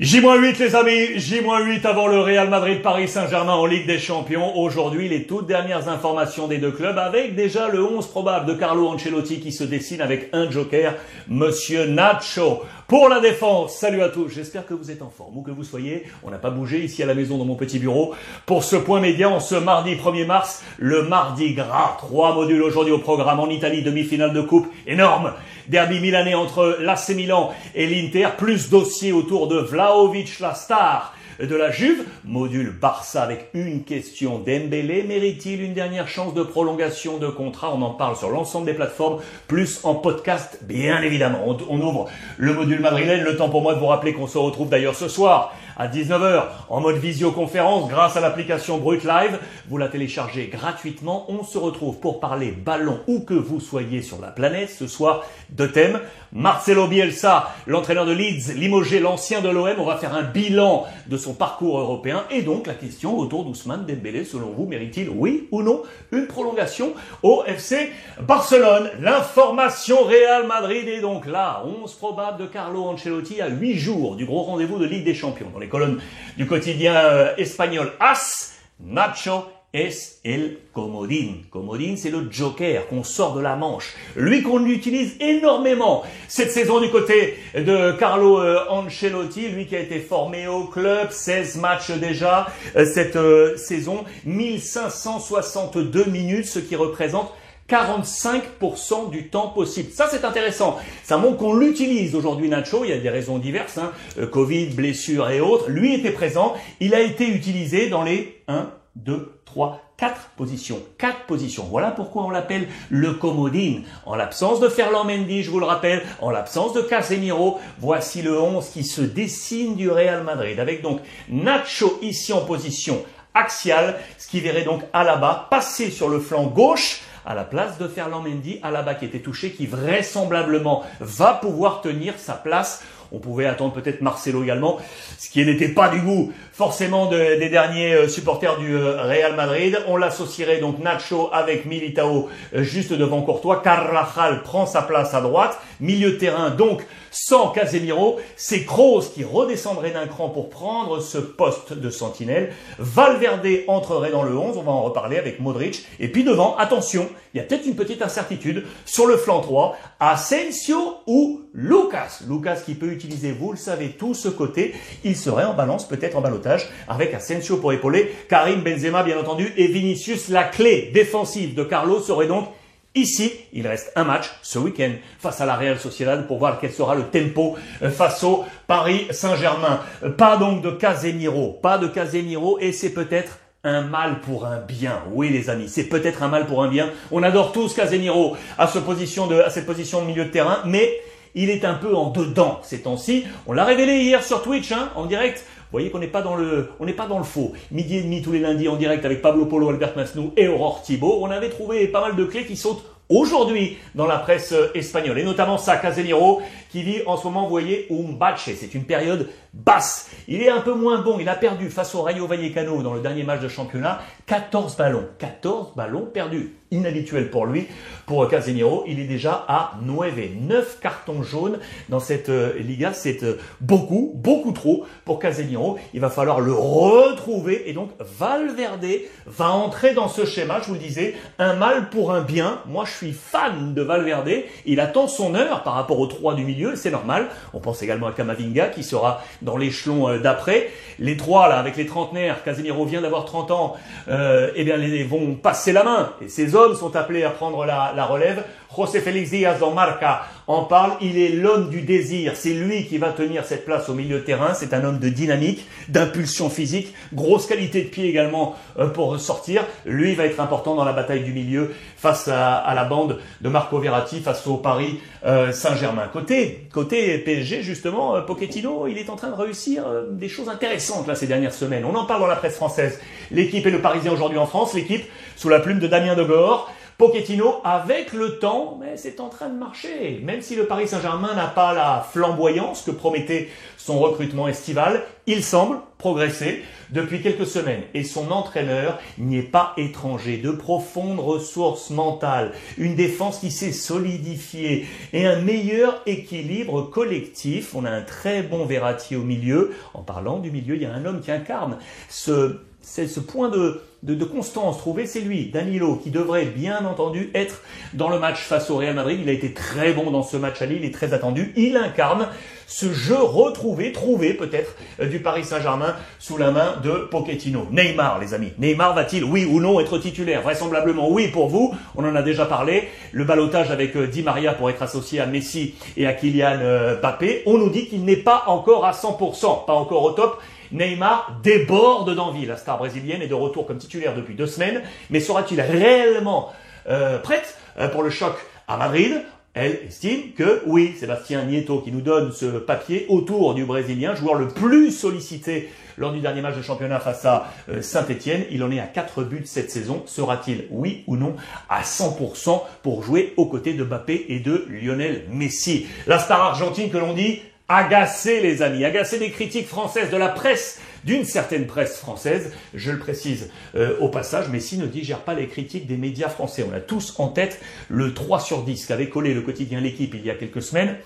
J-8 les amis, J-8 avant le Real Madrid Paris Saint-Germain en Ligue des Champions. Aujourd'hui, les toutes dernières informations des deux clubs avec déjà le 11 probable de Carlo Ancelotti qui se dessine avec un joker, Monsieur Nacho. Pour la défense, salut à tous, j'espère que vous êtes en forme, où que vous soyez, on n'a pas bougé ici à la maison dans mon petit bureau. Pour ce point média, en ce mardi 1er mars, le mardi gras, trois modules aujourd'hui au programme en Italie, demi-finale de coupe, énorme. Derby milanais entre l'AC Milan et l'Inter, plus dossier autour de Vlaovic, la star de la Juve. Module Barça avec une question. Dembélé mérite-t-il une dernière chance de prolongation de contrat? On en parle sur l'ensemble des plateformes, plus en podcast, bien évidemment. On, ouvre le module madrilène. Le temps pour moi de vous rappeler qu'on se retrouve d'ailleurs ce soir à 19h en mode visioconférence grâce à l'application Brut Live. Vous la téléchargez gratuitement. On se retrouve pour parler ballon où que vous soyez sur la planète. Ce soir, deux thèmes. Marcelo Bielsa, l'entraîneur de Leeds, limogé, l'ancien de l'OM. On va faire un bilan de son parcours européen. Et donc, la question autour d'Ousmane Dembélé, selon vous, mérite-t-il, oui ou non, une prolongation au FC Barcelone L'information Real Madrid est donc là. 11 probable de Carlo Ancelotti à 8 jours du gros rendez-vous de Ligue des Champions. Dans les colonnes du quotidien euh, espagnol AS, Nacho es el comodín. Comodín, c'est le joker qu'on sort de la manche. Lui qu'on utilise énormément cette saison du côté de Carlo euh, Ancelotti, lui qui a été formé au club, 16 matchs déjà euh, cette euh, saison, 1562 minutes, ce qui représente 45% du temps possible. Ça, c'est intéressant. Ça montre qu'on l'utilise aujourd'hui, Nacho. Il y a des raisons diverses, hein. Covid, blessures et autres. Lui était présent. Il a été utilisé dans les 1, 2, 3, 4 positions. 4 positions. Voilà pourquoi on l'appelle le comodine. En l'absence de Ferland Mendy, je vous le rappelle, en l'absence de Casemiro, voici le 11 qui se dessine du Real Madrid. Avec donc Nacho ici en position axiale, ce qui verrait donc Alaba passer sur le flanc gauche à la place de Ferland Mendy, Alaba qui était touché, qui vraisemblablement va pouvoir tenir sa place on pouvait attendre peut-être Marcelo également, ce qui n'était pas du goût forcément des derniers euh, supporters du euh, Real Madrid. On l'associerait donc Nacho avec Militao euh, juste devant Courtois. Carrajal prend sa place à droite. Milieu de terrain donc sans Casemiro. C'est Kroos qui redescendrait d'un cran pour prendre ce poste de sentinelle. Valverde entrerait dans le 11, on va en reparler avec Modric. Et puis devant, attention, il y a peut-être une petite incertitude sur le flanc 3. Asensio ou Lucas. Lucas qui peut utiliser, vous le savez, tout ce côté. Il serait en balance, peut-être en balotage, avec Asensio pour épauler Karim Benzema, bien entendu, et Vinicius. La clé défensive de Carlos serait donc Ici, il reste un match ce week-end face à la Real Sociedad pour voir quel sera le tempo euh, face au Paris Saint-Germain. Pas donc de Casemiro, pas de Casemiro et c'est peut-être un mal pour un bien. Oui, les amis, c'est peut-être un mal pour un bien. On adore tous Casemiro à, ce position de, à cette position de milieu de terrain, mais il est un peu en dedans ces temps-ci. On l'a révélé hier sur Twitch, hein, en direct. Vous voyez qu'on n'est pas dans le, on n'est pas dans le faux. Midi et demi tous les lundis en direct avec Pablo Polo, Albert Masnou et Aurore Thibault. On avait trouvé pas mal de clés qui sautent aujourd'hui dans la presse espagnole, et notamment ça, Casemiro, qui vit en ce moment, vous voyez, Umbache. C'est une période basse. Il est un peu moins bon. Il a perdu face au Rayo Vallecano dans le dernier match de championnat 14 ballons. 14 ballons perdus. Inhabituel pour lui. Pour Casemiro, il est déjà à 9. 9 cartons jaunes dans cette euh, Liga. C'est euh, beaucoup, beaucoup trop pour Casemiro. Il va falloir le retrouver. Et donc, Valverde va entrer dans ce schéma. Je vous le disais, un mal pour un bien. Moi, je suis fan de Valverde. Il attend son heure par rapport aux trois du milieu. C'est normal. On pense également à Kamavinga qui sera dans l'échelon euh, d'après. Les trois, là, avec les trentenaires, Casemiro vient d'avoir 30 ans, euh, eh bien, les vont passer la main. Et ces hommes sont appelés à prendre la, la relève. José Félix Díaz dans Marca en parle. Il est l'homme du désir. C'est lui qui va tenir cette place au milieu de terrain. C'est un homme de dynamique, d'impulsion physique, grosse qualité de pied également euh, pour sortir. Lui va être important dans la bataille du milieu face à, la bande de Marco Verratti, face au Paris euh, Saint-Germain. Côté, côté PSG, justement, euh, Pochettino, il est en train de réussir des choses intéressantes là ces dernières semaines. On en parle dans la presse française. L'équipe est le Parisien aujourd'hui en France. L'équipe sous la plume de Damien Degore Pochettino, avec le temps, mais c'est en train de marcher. Même si le Paris Saint-Germain n'a pas la flamboyance que promettait son recrutement estival, il semble progresser depuis quelques semaines. Et son entraîneur n'y est pas étranger. De profondes ressources mentales, une défense qui s'est solidifiée et un meilleur équilibre collectif. On a un très bon Verratti au milieu. En parlant du milieu, il y a un homme qui incarne ce ce point de, de, constance trouvé, c'est lui, Danilo, qui devrait bien entendu être dans le match face au Real Madrid. Il a été très bon dans ce match à Lille, il est très attendu. Il incarne ce jeu retrouvé, trouvé peut-être, euh, du Paris Saint-Germain sous la main de Pochettino. Neymar, les amis. Neymar va-t-il, oui ou non, être titulaire? Vraisemblablement oui pour vous. On en a déjà parlé. Le balotage avec euh, Di Maria pour être associé à Messi et à Kylian euh, Mbappé. On nous dit qu'il n'est pas encore à 100%, pas encore au top. Neymar déborde d'envie. La star brésilienne est de retour comme titulaire depuis deux semaines, mais sera-t-il réellement euh, prête euh, pour le choc à Madrid? Elle estime que oui, Sébastien Nieto qui nous donne ce papier autour du Brésilien, joueur le plus sollicité lors du dernier match de championnat face à euh, Saint-Etienne. Il en est à 4 buts cette saison. Sera-t-il, oui ou non, à 100% pour jouer aux côtés de Mbappé et de Lionel Messi? La star argentine que l'on dit agacé, les amis, agacé des critiques françaises, de la presse, d'une certaine presse française, je le précise euh, au passage, mais si ne digère pas les critiques des médias français. On a tous en tête le 3 sur 10 qu'avait collé le quotidien L'équipe il y a quelques semaines.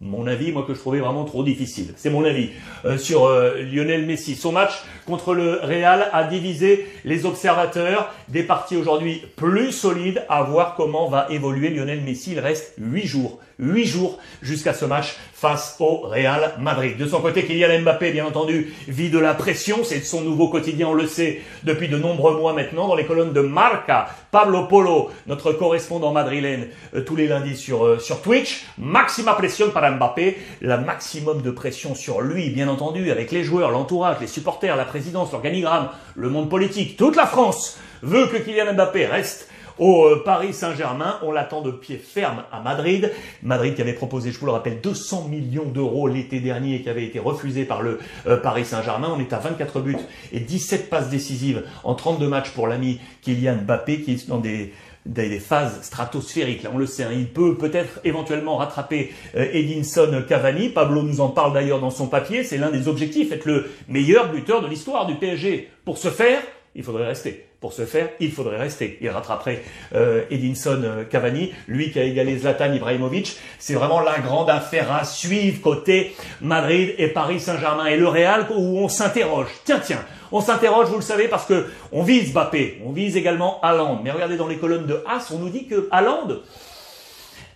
Mon avis, moi que je trouvais vraiment trop difficile. C'est mon avis euh, sur euh, Lionel Messi. Son match contre le Real a divisé les observateurs. Des parties aujourd'hui plus solides. À voir comment va évoluer Lionel Messi. Il reste 8 jours 8 jours jusqu'à ce match face au Real Madrid. De son côté, Kylian Mbappé, bien entendu, vit de la pression. C'est son nouveau quotidien, on le sait, depuis de nombreux mois maintenant, dans les colonnes de Marca. Pablo Polo, notre correspondant madrilène, euh, tous les lundis sur, euh, sur Twitch. Maxima pression para Mbappé. La maximum de pression sur lui, bien entendu, avec les joueurs, l'entourage, les supporters, la présidence, l'organigramme, le monde politique. Toute la France veut que Kylian Mbappé reste au euh, Paris Saint-Germain. On l'attend de pied ferme à Madrid. Madrid qui avait proposé, je vous le rappelle, 200 millions d'euros l'été dernier et qui avait été refusé par le euh, Paris Saint-Germain. On est à 24 buts et 17 passes décisives en 32 matchs pour l'ami Kylian Mbappé qui est dans des des, phases stratosphériques. Là, on le sait, hein. il peut peut-être éventuellement rattraper euh, Edinson Cavani. Pablo nous en parle d'ailleurs dans son papier. C'est l'un des objectifs, être le meilleur buteur de l'histoire du PSG. Pour ce faire, il faudrait rester. Pour ce faire, il faudrait rester. Il rattraperait euh, Edinson euh, Cavani, lui qui a égalé Zlatan Ibrahimovic. C'est vraiment la grande affaire à suivre côté Madrid et Paris Saint-Germain et le Real où on s'interroge. Tiens, tiens, on s'interroge, vous le savez, parce que on vise Mbappé, on vise également Haaland. Mais regardez dans les colonnes de As, on nous dit que Haaland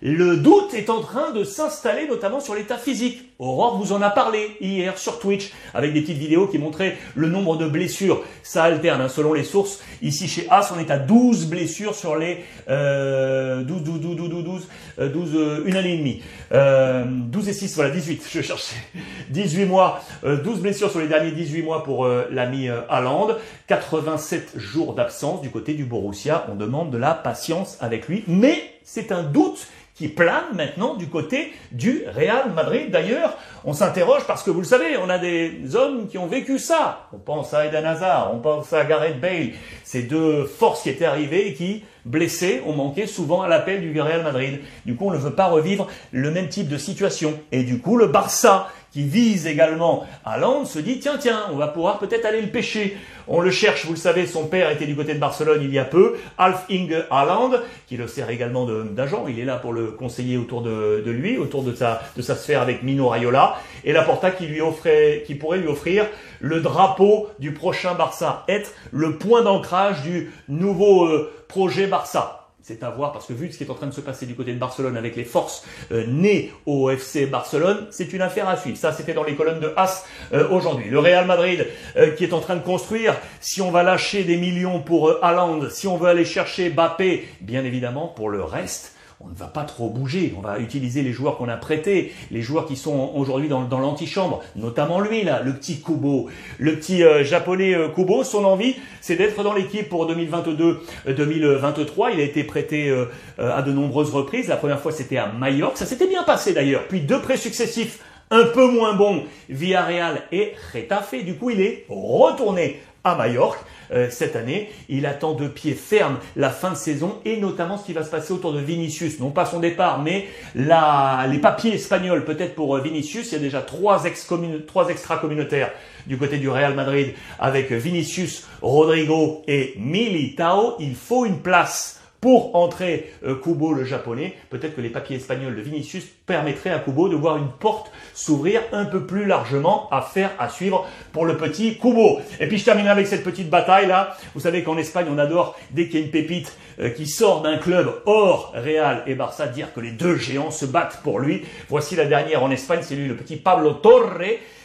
le doute est en train de s'installer notamment sur l'état physique. Aurore vous en a parlé hier sur Twitch avec des petites vidéos qui montraient le nombre de blessures. Ça alterne hein, selon les sources. Ici chez As, on est à 12 blessures sur les euh, 12, 12, 12, 12, 12, 12 une année et demie. Euh, 12 et 6, voilà, 18, je cherchais. 18 mois, 12 euh, blessures sur les derniers 18 mois pour euh, l'ami euh, Haaland. 87 jours d'absence du côté du Borussia. On demande de la patience avec lui. Mais c'est un doute qui plane maintenant du côté du Real Madrid. D'ailleurs, on s'interroge parce que vous le savez, on a des hommes qui ont vécu ça. On pense à Eden Hazard, on pense à Gareth Bale. Ces deux forces qui étaient arrivées et qui, blessés, ont manqué souvent à l'appel du Real Madrid. Du coup, on ne veut pas revivre le même type de situation. Et du coup, le Barça, qui vise également à Londres, se dit, tiens, tiens, on va pouvoir peut-être aller le pêcher. On le cherche, vous le savez, son père était du côté de Barcelone il y a peu, Alf Inge Haaland, qui le sert également d'agent, il est là pour le conseiller autour de, lui, autour de sa, sphère avec Mino Raiola, et Laporta qui lui offrait, qui pourrait lui offrir le drapeau du prochain Barça, être le point d'ancrage du nouveau euh, projet Barça. C'est à voir parce que vu ce qui est en train de se passer du côté de Barcelone avec les forces euh, nées au FC Barcelone, c'est une affaire à suivre. Ça, c'était dans les colonnes de As euh, aujourd'hui. Le Real Madrid euh, qui est en train de construire. Si on va lâcher des millions pour Haaland, si on veut aller chercher Bappé, bien évidemment pour le reste, on ne va pas trop bouger. On va utiliser les joueurs qu'on a prêtés, les joueurs qui sont aujourd'hui dans, l'antichambre, notamment lui là, le petit Kubo, le petit euh, japonais euh, Kubo. Son envie, c'est d'être dans l'équipe pour 2022-2023. Il a été prêté euh, à de nombreuses reprises. La première fois, c'était à Mallorca. Ça s'était bien passé d'ailleurs. Puis deux prêts successifs un peu moins bon Villarreal et Retafe. Du coup, il est retourné à Majorque euh, cette année. Il attend de pied ferme la fin de saison et notamment ce qui va se passer autour de Vinicius. Non pas son départ, mais la, les papiers espagnols peut-être pour euh, Vinicius. Il y a déjà trois, ex trois extra-communautaires du côté du Real Madrid avec Vinicius, Rodrigo et Militao. Il faut une place pour entrer euh, Kubo le japonais. Peut-être que les papiers espagnols de Vinicius permettraient à Kubo de voir une porte s'ouvrir un peu plus largement à faire, à suivre pour le petit Kubo. Et puis je termine avec cette petite bataille là. Vous savez qu'en Espagne on adore dès qu'il y a une pépite euh, qui sort d'un club hors Real et Barça dire que les deux géants se battent pour lui. Voici la dernière en Espagne, c'est lui le petit Pablo Torre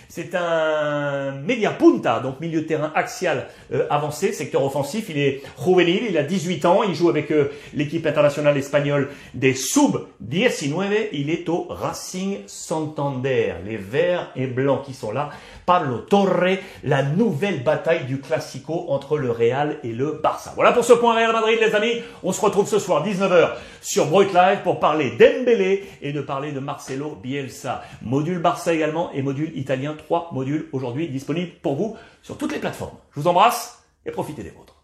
c'est un media punta, donc milieu de terrain axial euh, avancé, secteur offensif. Il est juvenil, il a 18 ans, il joue avec euh, l'équipe internationale espagnole des sub-19. Il est au Racing Santander. Les verts et blancs qui sont là. Pablo Torre, la nouvelle bataille du Classico entre le Real et le Barça. Voilà pour ce point Real Madrid, les amis. On se retrouve ce soir 19h sur Broit Live pour parler d'Embélé et de parler de Marcelo Bielsa. Module Barça également et module italien trois modules aujourd'hui disponibles pour vous sur toutes les plateformes. Je vous embrasse et profitez des vôtres.